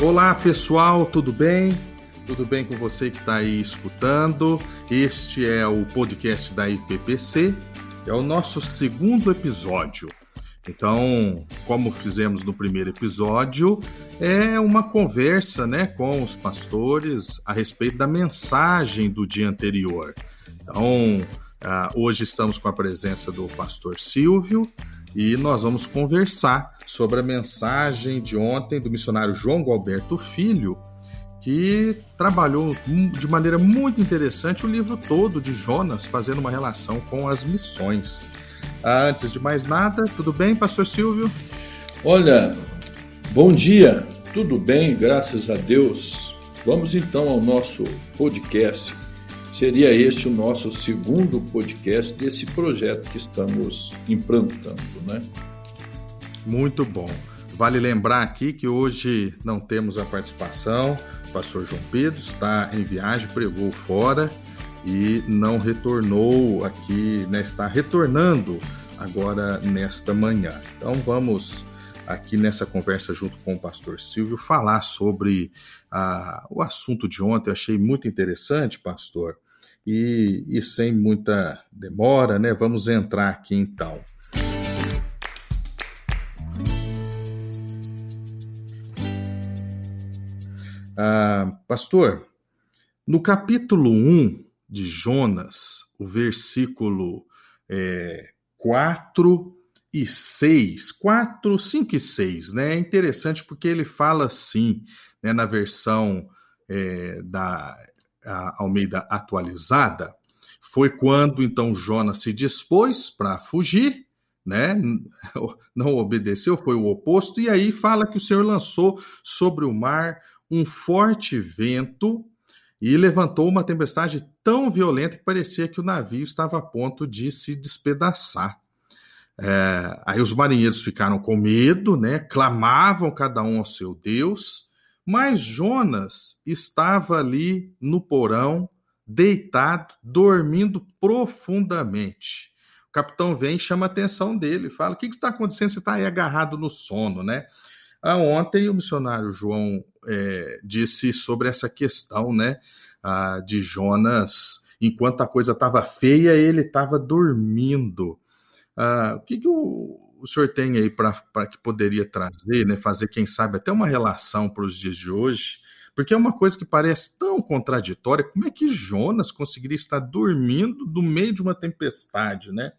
Olá pessoal, tudo bem? Tudo bem com você que está aí escutando? Este é o podcast da IPPC, é o nosso segundo episódio. Então, como fizemos no primeiro episódio, é uma conversa né, com os pastores a respeito da mensagem do dia anterior. Então, uh, hoje estamos com a presença do pastor Silvio e nós vamos conversar sobre a mensagem de ontem do missionário João Galberto Filho, que trabalhou de maneira muito interessante o livro todo de Jonas, fazendo uma relação com as missões. Ah, antes de mais nada, tudo bem, Pastor Silvio? Olha, bom dia, tudo bem, graças a Deus. Vamos então ao nosso podcast. Seria este o nosso segundo podcast desse projeto que estamos implantando, né? Muito bom. Vale lembrar aqui que hoje não temos a participação. O pastor João Pedro está em viagem, pregou fora e não retornou aqui, né, está retornando agora nesta manhã. Então vamos aqui nessa conversa junto com o pastor Silvio falar sobre ah, o assunto de ontem. achei muito interessante, pastor. E, e sem muita demora, né? Vamos entrar aqui então. Ah, pastor, no capítulo 1 de Jonas, o versículo é, 4 e 6, 4, 5 e 6, né? É interessante porque ele fala assim, né, na versão é, da Almeida atualizada, foi quando então Jonas se dispôs para fugir, né? Não obedeceu, foi o oposto, e aí fala que o Senhor lançou sobre o mar um forte vento e levantou uma tempestade tão violenta que parecia que o navio estava a ponto de se despedaçar. É, aí os marinheiros ficaram com medo, né? clamavam cada um ao seu Deus, mas Jonas estava ali no porão, deitado, dormindo profundamente. O capitão vem e chama a atenção dele, fala: O que, que está acontecendo? Você está aí agarrado no sono, né? Ah, ontem o missionário João é, disse sobre essa questão, né, ah, de Jonas, enquanto a coisa estava feia, ele estava dormindo. Ah, o que, que o, o senhor tem aí para que poderia trazer, né, fazer, quem sabe, até uma relação para os dias de hoje? Porque é uma coisa que parece tão contraditória. Como é que Jonas conseguiria estar dormindo no meio de uma tempestade, né?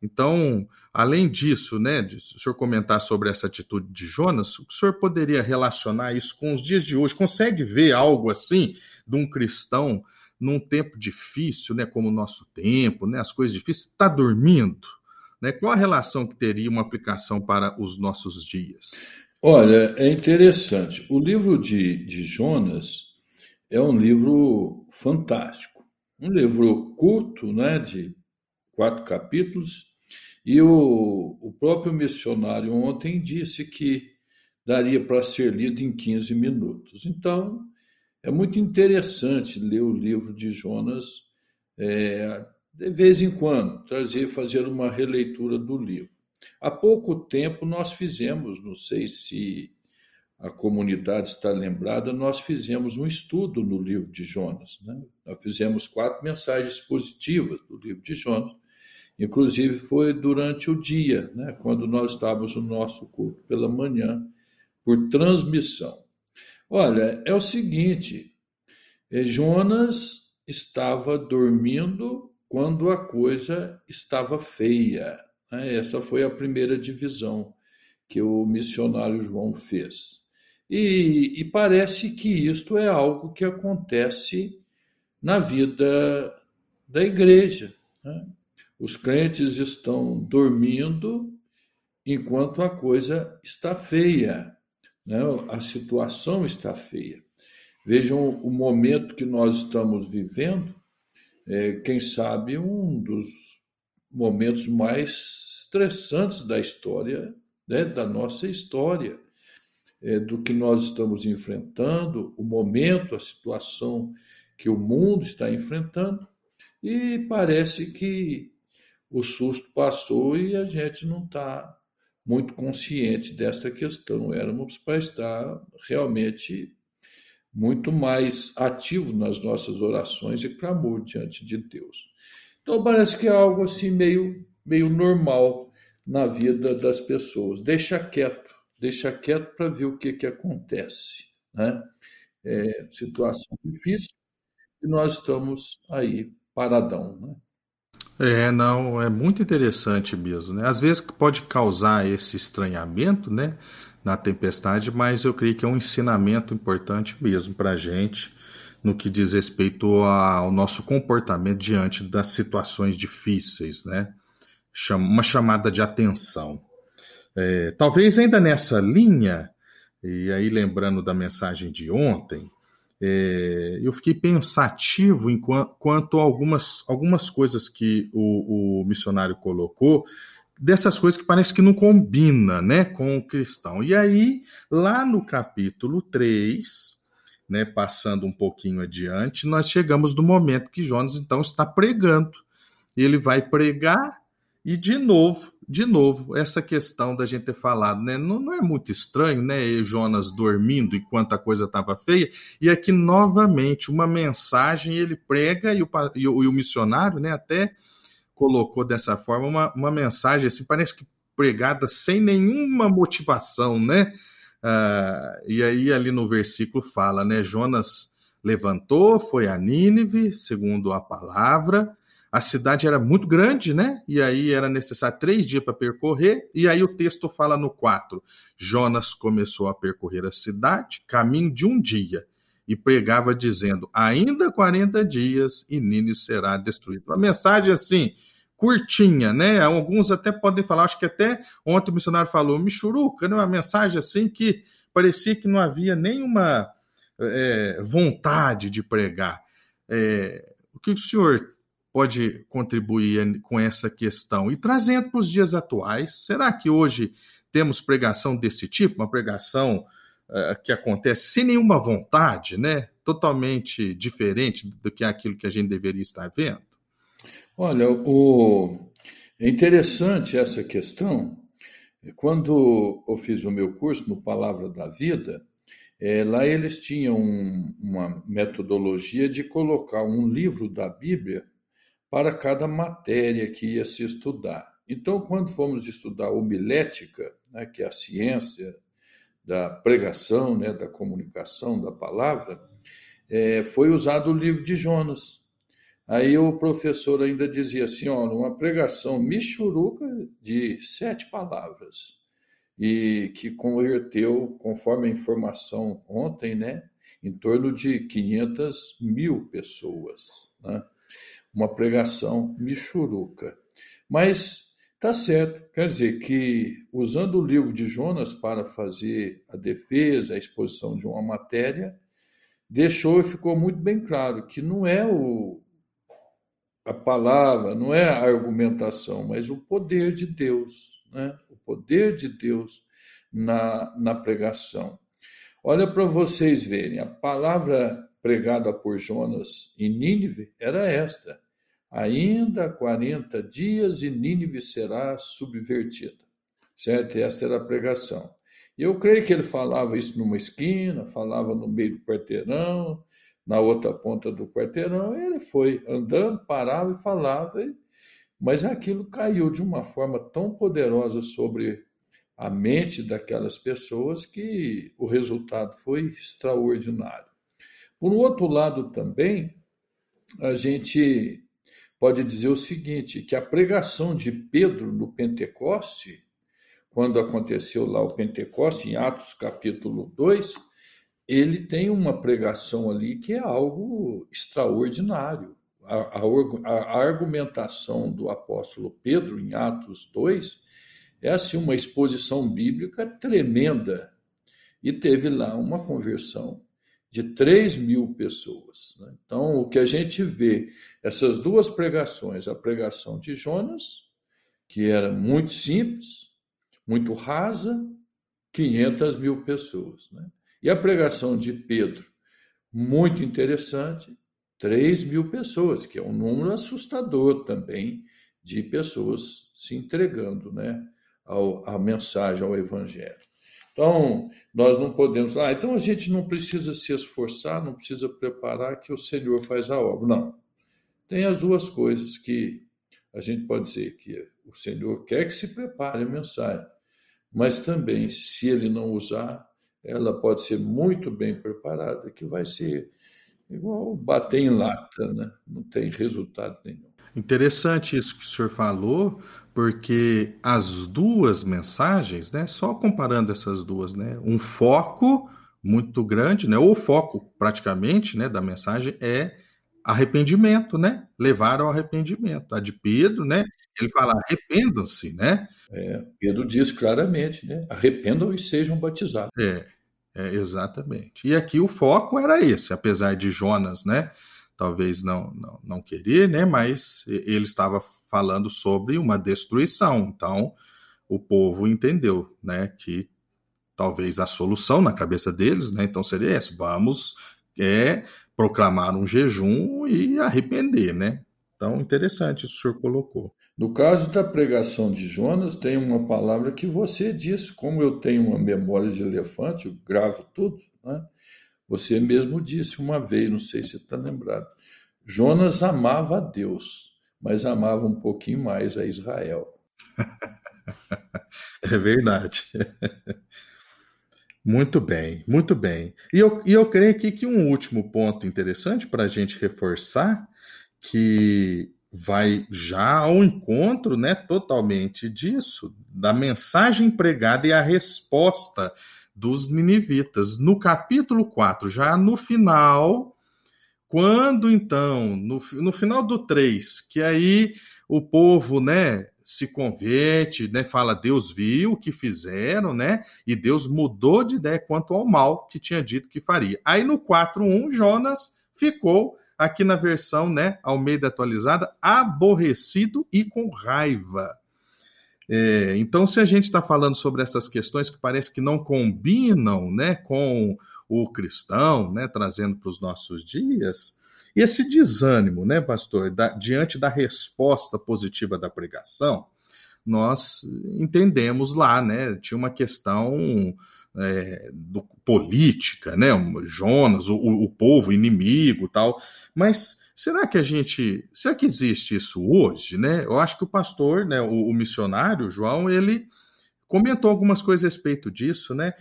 Então, além disso, né, de o senhor comentar sobre essa atitude de Jonas, o senhor poderia relacionar isso com os dias de hoje? Consegue ver algo assim de um cristão num tempo difícil, né, como o nosso tempo, né, as coisas difíceis, está dormindo? Né? Qual a relação que teria uma aplicação para os nossos dias? Olha, é interessante. O livro de, de Jonas é um livro fantástico. Um livro curto, né, de quatro capítulos, e o, o próprio missionário ontem disse que daria para ser lido em 15 minutos. Então, é muito interessante ler o livro de Jonas é, de vez em quando, trazer, fazer uma releitura do livro. Há pouco tempo nós fizemos, não sei se a comunidade está lembrada, nós fizemos um estudo no livro de Jonas. Né? Nós fizemos quatro mensagens positivas do livro de Jonas, Inclusive foi durante o dia, né, quando nós estávamos no nosso culto pela manhã, por transmissão. Olha, é o seguinte: é, Jonas estava dormindo quando a coisa estava feia. Né? Essa foi a primeira divisão que o missionário João fez. E, e parece que isto é algo que acontece na vida da igreja. Né? Os crentes estão dormindo enquanto a coisa está feia, né? a situação está feia. Vejam o momento que nós estamos vivendo, é, quem sabe um dos momentos mais estressantes da história, né? da nossa história, é, do que nós estamos enfrentando, o momento, a situação que o mundo está enfrentando, e parece que o susto passou e a gente não está muito consciente desta questão, éramos para estar realmente muito mais ativos nas nossas orações e clamor diante de Deus. Então parece que é algo assim meio, meio normal na vida das pessoas. Deixa quieto, deixa quieto para ver o que, que acontece. Né? É, situação difícil e nós estamos aí paradão. Né? É, não, é muito interessante mesmo, né? Às vezes pode causar esse estranhamento, né, na tempestade, mas eu creio que é um ensinamento importante mesmo para a gente no que diz respeito ao nosso comportamento diante das situações difíceis, né? Uma chamada de atenção. É, talvez ainda nessa linha, e aí lembrando da mensagem de ontem, é, eu fiquei pensativo em quanto a algumas, algumas coisas que o, o, missionário colocou, dessas coisas que parece que não combina né, com o cristão. E aí, lá no capítulo 3, né, passando um pouquinho adiante, nós chegamos no momento que Jonas então está pregando. Ele vai pregar e de novo, de novo, essa questão da gente ter falado, né? Não, não é muito estranho, né? Jonas dormindo enquanto a coisa estava feia. E aqui, novamente, uma mensagem, ele prega e o, e o, e o missionário, né? Até colocou dessa forma uma, uma mensagem, assim, parece que pregada sem nenhuma motivação, né? Ah, e aí, ali no versículo fala, né? Jonas levantou, foi a Nínive, segundo a palavra, a cidade era muito grande, né? E aí era necessário três dias para percorrer. E aí o texto fala no 4: Jonas começou a percorrer a cidade, caminho de um dia, e pregava dizendo: Ainda 40 dias e Nínive será destruído. Uma mensagem assim, curtinha, né? Alguns até podem falar, acho que até ontem o missionário falou, Michuruca, né? Uma mensagem assim que parecia que não havia nenhuma é, vontade de pregar. É, o que o senhor pode contribuir com essa questão? E trazendo para os dias atuais, será que hoje temos pregação desse tipo, uma pregação uh, que acontece sem nenhuma vontade, né? Totalmente diferente do que aquilo que a gente deveria estar vendo? Olha, o... é interessante essa questão. Quando eu fiz o meu curso no Palavra da Vida, é, lá eles tinham uma metodologia de colocar um livro da Bíblia para cada matéria que ia se estudar. Então, quando fomos estudar homilética, né, que é a ciência da pregação, né, da comunicação da palavra, é, foi usado o livro de Jonas. Aí o professor ainda dizia assim, ó, uma pregação michuruca de sete palavras e que converteu, conforme a informação ontem, né, em torno de 500 mil pessoas, né? Uma pregação michuruca. Mas tá certo, quer dizer que usando o livro de Jonas para fazer a defesa, a exposição de uma matéria, deixou e ficou muito bem claro que não é o, a palavra, não é a argumentação, mas o poder de Deus, né? o poder de Deus na, na pregação. Olha para vocês verem, a palavra pregada por Jonas em Nínive era esta: Ainda 40 dias e Nínive será subvertida. Certo? Essa era a pregação. E eu creio que ele falava isso numa esquina, falava no meio do quarteirão, na outra ponta do quarteirão, ele foi andando, parava e falava, mas aquilo caiu de uma forma tão poderosa sobre a mente daquelas pessoas que o resultado foi extraordinário. Por outro lado, também, a gente pode dizer o seguinte: que a pregação de Pedro no Pentecoste, quando aconteceu lá o Pentecoste, em Atos capítulo 2, ele tem uma pregação ali que é algo extraordinário. A, a, a argumentação do apóstolo Pedro em Atos 2 é assim uma exposição bíblica tremenda. E teve lá uma conversão de 3 mil pessoas. Né? Então, o que a gente vê, essas duas pregações, a pregação de Jonas, que era muito simples, muito rasa, 500 mil pessoas. Né? E a pregação de Pedro, muito interessante, 3 mil pessoas, que é um número assustador também de pessoas se entregando né, ao, à mensagem, ao evangelho. Então, nós não podemos, ah, então a gente não precisa se esforçar, não precisa preparar, que o Senhor faz a obra. Não. Tem as duas coisas que a gente pode dizer que o Senhor quer que se prepare a mensagem, mas também, se ele não usar, ela pode ser muito bem preparada, que vai ser igual bater em lata, né? não tem resultado nenhum. Interessante isso que o senhor falou, porque as duas mensagens, né, só comparando essas duas, né, um foco muito grande, né, ou o foco praticamente, né, da mensagem é arrependimento, né, levar ao arrependimento. A de Pedro, né, ele fala arrependam-se, né? É, Pedro diz claramente, né, arrependam e sejam batizados. É, é, exatamente. E aqui o foco era esse, apesar de Jonas, né, talvez não, não, não querer, né? Mas ele estava falando sobre uma destruição. Então, o povo entendeu, né? Que talvez a solução na cabeça deles, né? Então seria essa: vamos é, proclamar um jejum e arrepender, né? Então, interessante isso que o senhor colocou. No caso da pregação de Jonas, tem uma palavra que você disse, como eu tenho uma memória de elefante, eu gravo tudo, né? Você mesmo disse uma vez, não sei se está lembrado. Jonas amava a Deus, mas amava um pouquinho mais a Israel. é verdade. Muito bem, muito bem. E eu, e eu creio aqui que um último ponto interessante para a gente reforçar, que vai já ao encontro né, totalmente disso, da mensagem pregada e a resposta dos ninivitas. No capítulo 4, já no final, quando então, no, no final do 3, que aí o povo, né, se converte, né, fala Deus viu o que fizeram, né, e Deus mudou de ideia quanto ao mal que tinha dito que faria. Aí no 4:1 Jonas ficou aqui na versão, né, Almeida atualizada, aborrecido e com raiva. É, então, se a gente está falando sobre essas questões que parece que não combinam né, com o cristão, né, trazendo para os nossos dias, esse desânimo, né, pastor, da, diante da resposta positiva da pregação, nós entendemos lá, né, tinha uma questão é, do, política, né, Jonas, o, o povo inimigo tal, mas Será que a gente. Será que existe isso hoje? Né? Eu acho que o pastor, né, o, o missionário, João, ele comentou algumas coisas a respeito disso, né?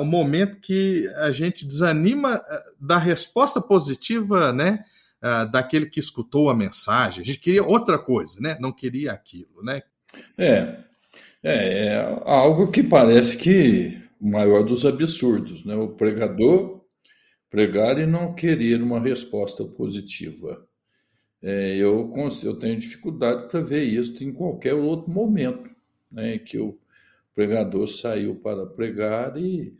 O momento que a gente desanima da resposta positiva, né? Daquele que escutou a mensagem. A gente queria outra coisa, né? Não queria aquilo, né? É, é, é algo que parece que o maior dos absurdos, né? O pregador pregar e não querer uma resposta positiva. É, eu, eu tenho dificuldade para ver isso em qualquer outro momento, né, que o pregador saiu para pregar e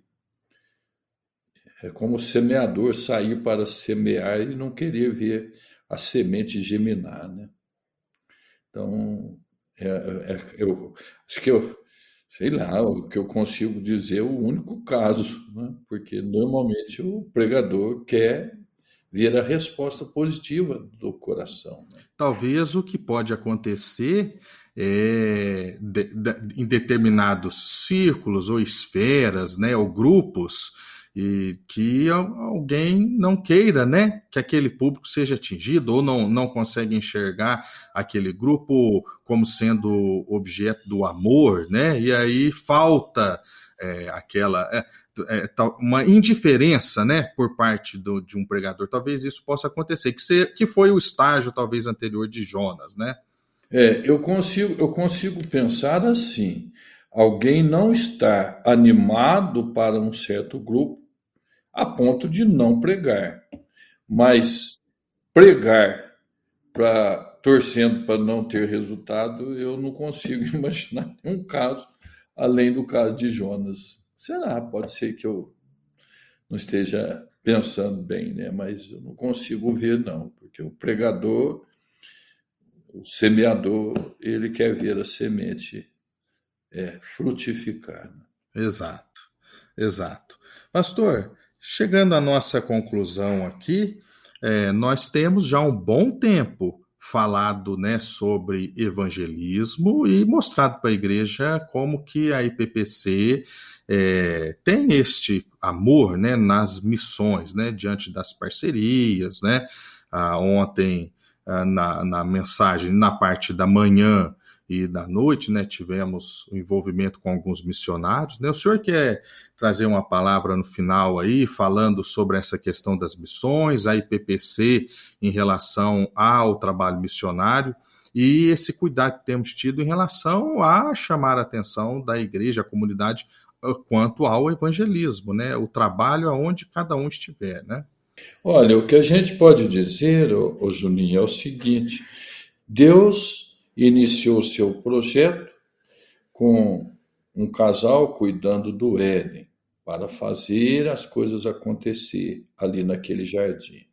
é como o semeador sair para semear e não querer ver a semente geminar, né? Então, é, é, eu acho que eu, sei lá, o que eu consigo dizer o único caso, né? porque normalmente o pregador quer ver a resposta positiva do coração. Né? Talvez o que pode acontecer é, de, de, em determinados círculos ou esferas, né, ou grupos, e que alguém não queira, né, que aquele público seja atingido ou não, não consegue enxergar aquele grupo como sendo objeto do amor, né, e aí falta é, aquela é, é, uma indiferença, né, por parte do, de um pregador. Talvez isso possa acontecer, que, ser, que foi o estágio talvez anterior de Jonas, né? É, eu consigo, eu consigo pensar assim. Alguém não está animado para um certo grupo a ponto de não pregar. Mas pregar para torcendo para não ter resultado, eu não consigo imaginar nenhum caso além do caso de Jonas. Será? Pode ser que eu não esteja pensando bem, né? Mas eu não consigo ver não, porque o pregador, o semeador, ele quer ver a semente é, frutificar. Né? Exato, exato. Pastor, Chegando à nossa conclusão aqui, é, nós temos já um bom tempo falado né, sobre evangelismo e mostrado para a igreja como que a IPPC é, tem este amor né, nas missões, né, diante das parcerias. Né? Ah, ontem, ah, na, na mensagem, na parte da manhã, e da noite, né, tivemos envolvimento com alguns missionários. Né? O senhor quer trazer uma palavra no final aí, falando sobre essa questão das missões, a IPPC em relação ao trabalho missionário e esse cuidado que temos tido em relação a chamar a atenção da igreja, a comunidade, ah, quanto ao evangelismo, né? O trabalho aonde cada um estiver, né? Olha, o que a gente pode dizer, ô, Juninho, é o seguinte: Deus iniciou seu projeto com um casal cuidando do Éden para fazer as coisas acontecer ali naquele jardim.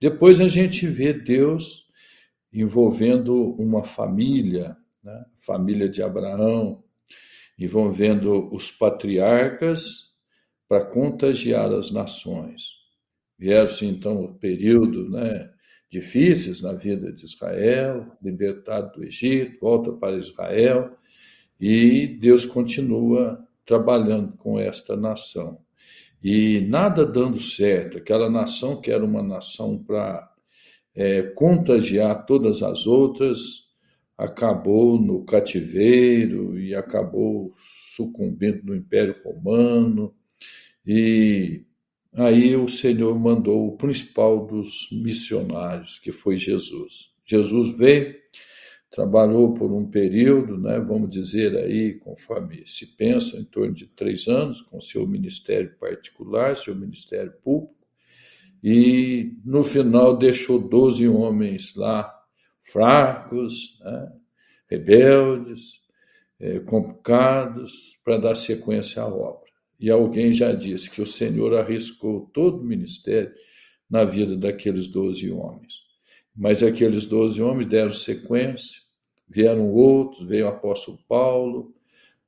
Depois a gente vê Deus envolvendo uma família, né? família de Abraão, envolvendo os patriarcas para contagiar as nações. Vieram-se então o período né, difíceis na vida de Israel, libertado do Egito, volta para Israel, e Deus continua trabalhando com esta nação. E nada dando certo, aquela nação que era uma nação para é, contagiar todas as outras, acabou no cativeiro e acabou sucumbindo no Império Romano, e Aí o Senhor mandou o principal dos missionários, que foi Jesus. Jesus veio, trabalhou por um período, né, vamos dizer aí, conforme se pensa, em torno de três anos, com seu ministério particular, seu ministério público, e no final deixou doze homens lá, fracos, né, rebeldes, é, complicados, para dar sequência à obra. E alguém já disse que o Senhor arriscou todo o ministério na vida daqueles doze homens. Mas aqueles doze homens deram sequência, vieram outros, veio o apóstolo Paulo,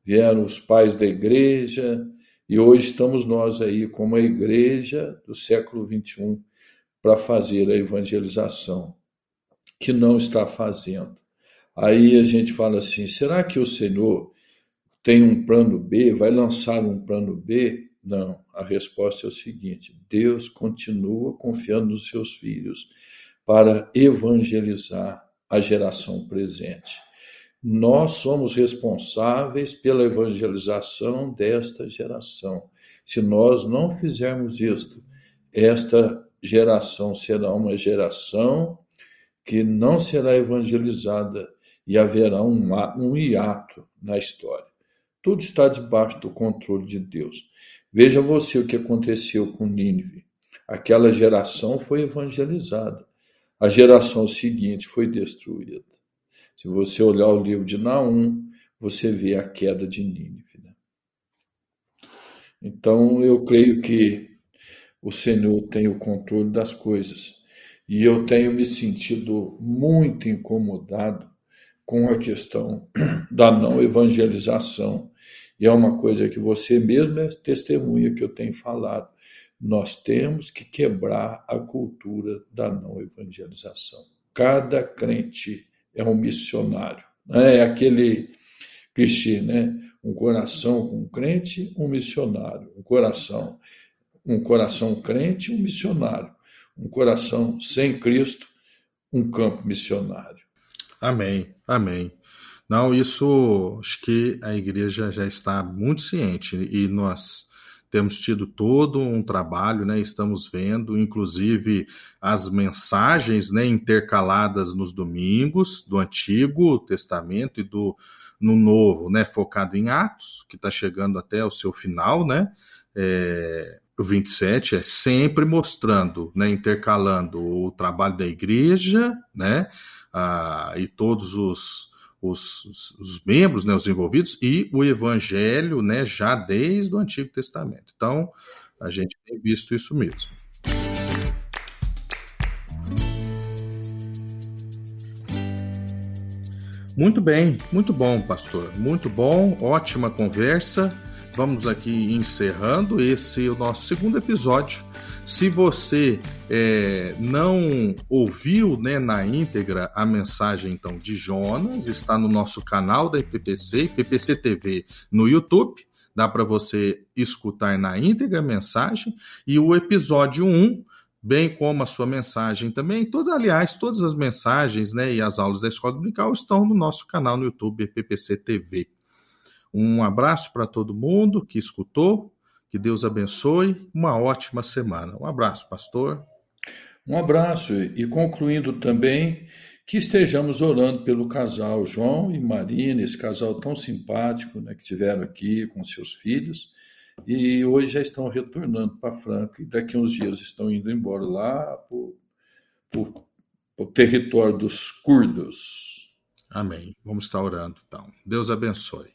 vieram os pais da igreja, e hoje estamos nós aí como a igreja do século XXI para fazer a evangelização, que não está fazendo. Aí a gente fala assim: será que o Senhor tem um plano B, vai lançar um plano B? Não, a resposta é o seguinte: Deus continua confiando nos seus filhos para evangelizar a geração presente. Nós somos responsáveis pela evangelização desta geração. Se nós não fizermos isto, esta geração será uma geração que não será evangelizada e haverá um, um hiato na história. Tudo está debaixo do controle de Deus. Veja você o que aconteceu com Nínive. Aquela geração foi evangelizada. A geração seguinte foi destruída. Se você olhar o livro de Naum, você vê a queda de Nínive. Né? Então, eu creio que o Senhor tem o controle das coisas. E eu tenho me sentido muito incomodado com a questão da não evangelização e é uma coisa que você mesmo é testemunha que eu tenho falado. Nós temos que quebrar a cultura da não evangelização. Cada crente é um missionário. Né? É aquele clichê, né? Um coração com um crente, um missionário. Um coração, um coração crente, um missionário. Um coração sem Cristo, um campo missionário. Amém, amém. Não, isso acho que a igreja já está muito ciente e nós temos tido todo um trabalho, né? Estamos vendo, inclusive, as mensagens né, intercaladas nos domingos do Antigo Testamento e do no Novo, né? Focado em Atos, que está chegando até o seu final, né? É, o 27 é sempre mostrando, né, intercalando o trabalho da igreja, né, ah, e todos os, os, os, os, membros, né, os envolvidos, e o evangelho, né, já desde o Antigo Testamento. Então, a gente tem visto isso mesmo. Muito bem, muito bom, pastor. Muito bom, ótima conversa. Vamos aqui encerrando esse o nosso segundo episódio Se você é, não ouviu né, na íntegra a mensagem então de Jonas, está no nosso canal da IPPC, IPPC TV no YouTube. Dá para você escutar na íntegra a mensagem. E o episódio 1 bem como a sua mensagem também. Todas, aliás, todas as mensagens né, e as aulas da Escola Dominical estão no nosso canal no YouTube, PPC TV. Um abraço para todo mundo que escutou, que Deus abençoe, uma ótima semana. Um abraço, pastor. Um abraço e concluindo também que estejamos orando pelo casal João e Marina, esse casal tão simpático né, que tiveram aqui com seus filhos e hoje já estão retornando para Franca e daqui a uns dias estão indo embora lá para o território dos curdos. Amém. Vamos estar orando então. Deus abençoe.